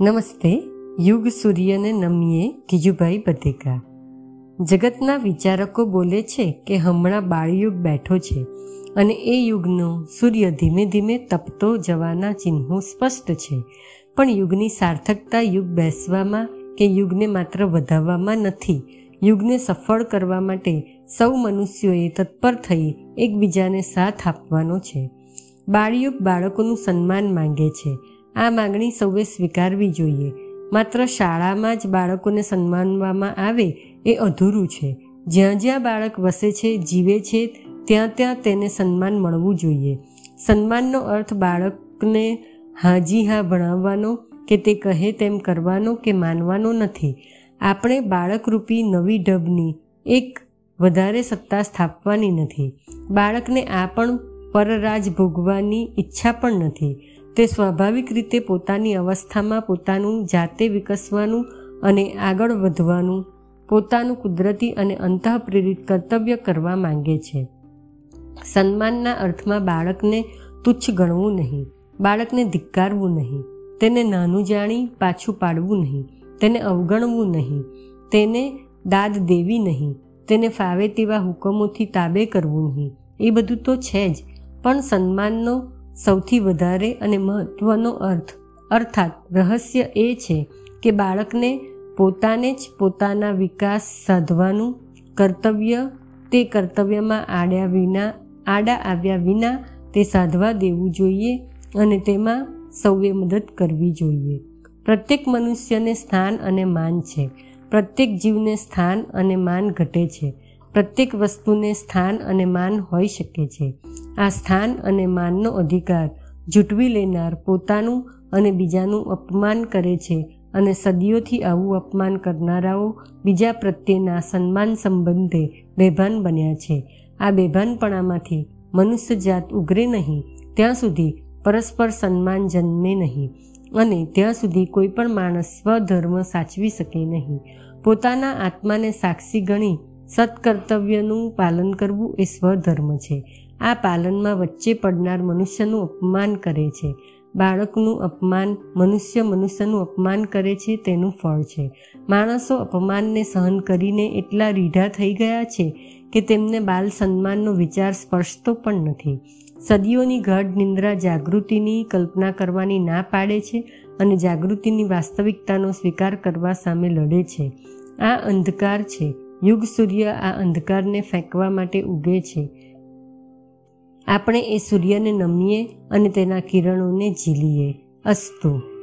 નમસ્તે, યુગ સૂર્યને નમીએ કિજુભાઈ બધેકા જગતના વિચારકો બોલે છે કે હમણાં બાળયુગ બેઠો છે અને એ યુગનો સૂર્ય ધીમે ધીમે તપતો જવાના ચિહ્નો સ્પષ્ટ છે. પણ યુગની સાર્થકતા યુગ બેસવામાં કે યુગને માત્ર વધાવવામાં નથી, યુગને સફળ કરવા માટે સૌ મનુષ્યોએ તત્પર થઈ એકબીજાને સાથ આપવાનો છે. બાળયુગ બાળકોનું સન્માન માંગે છે. આ માગણી સૌએ સ્વીકારવી જોઈએ. માત્ર શાળામાં જ બાળકોને સન્માનવામાં આવે એ અધૂરું છે. જ્યાં જ્યાં બાળક વસે છે, જીવે છે, ત્યાં ત્યાં તેને સન્માન મળવું જોઈએ. સન્માનનો અર્થ બાળકને હાજી હા ભણાવવાનો કે તે કહે તેમ કરવાનો કે માનવાનો નથી. આપણે બાળકરૂપી નવી ઢબની એક વધારે સત્તા સ્થાપવાની નથી. બાળકને આ પણ પરરાજ ભોગવાની ઈચ્છા પણ નથી. તે સ્વાભાવિક રીતે પોતાની અવસ્થામાં પોતાનું જાતે વિકસવાનું અને આગળ વધવાનું, પોતાનું કુદરતી અને અંતઃપ્રેરિત કર્તવ્ય કરવા માંગે છે. સન્માનના અર્થમાં બાળકને તુચ્છ ગણવું નહીં, બાળકને ધિક્કારવું નહીં, તેને નાનું જાણી પાછું પાડવું નહીં, તેને અવગણવું નહીં, તેને દાદ દેવી નહીં, તેને ફાવે તેવા હુકમોથી તાબે કરવું નહીં, એ બધું તો છે જ, પણ સન્માનનો સૌથી વધારે અને મહત્વનો અર્થ. અર્થાત, રહસ્ય એ છે કે બાળકને પોતાને જ પોતાના વિકાસ સાધવાનું કર્તવ્ય, તે કર્તવ્યમાં આડ્યા વિના, આડા આવ્યા વિના તે સાધવા દેવું જોઈએ અને તેમાં સૌએ મદદ કરવી જોઈએ. પ્રત્યેક મનુષ્યને સ્થાન અને માન છે. પ્રત્યેક જીવને સ્થાન અને માન ઘટે છે. પ્રત્યેક વસ્તુને સ્થાન અને માન હોઈ શકે છે. આ સ્થાન અને માનનો અધિકાર જૂટવી લેનાર પોતાનું અને બીજાનું અપમાન કરે છે અને સદીઓથી આવું અપમાન કરનારાઓ બીજા પ્રત્યેના સન્માન સંબંધે બેભાન બન્યા છે. આ બેભાનપણામાંથી મનુષ્ય જાત ઉઘરે નહીં, ત્યાં સુધી પરસ્પર સન્માન જન્મે નહીં અને ત્યાં સુધી કોઈ પણ માણસ સ્વધર્મ સાચવી શકે નહીં. પોતાના આત્માને સાક્ષી ગણી સત્કર્તવ્યનું પાલન કરવું એ સ્વધર્મ છે. આ પાલનમાં વચ્ચે પડનાર મનુષ્યનું અપમાન કરે છે. બાળકનું અપમાન, મનુષ્ય મનુષ્યનું અપમાન કરે છે તેનું ફળ છે. માણસો અપમાનને સહન કરીને એટલા રીઢા થઈ ગયા છે કે તેમને બાલ સન્માનનો વિચાર સ્પર્શતો પણ નથી. સદીઓની ગઢ નિંદ્રા જાગૃતિની કલ્પના કરવાની ના પાડે છે અને જાગૃતિની વાસ્તવિકતાનો સ્વીકાર કરવા સામે લડે છે. આ અંધકાર છે. યુગ સૂર્ય આ અંધકારને ફેંકવા માટે ઉગે છે. આપણે એ સૂર્યને નમીએ અને તેના કિરણોને ઝીલીએ. અસ્તુ.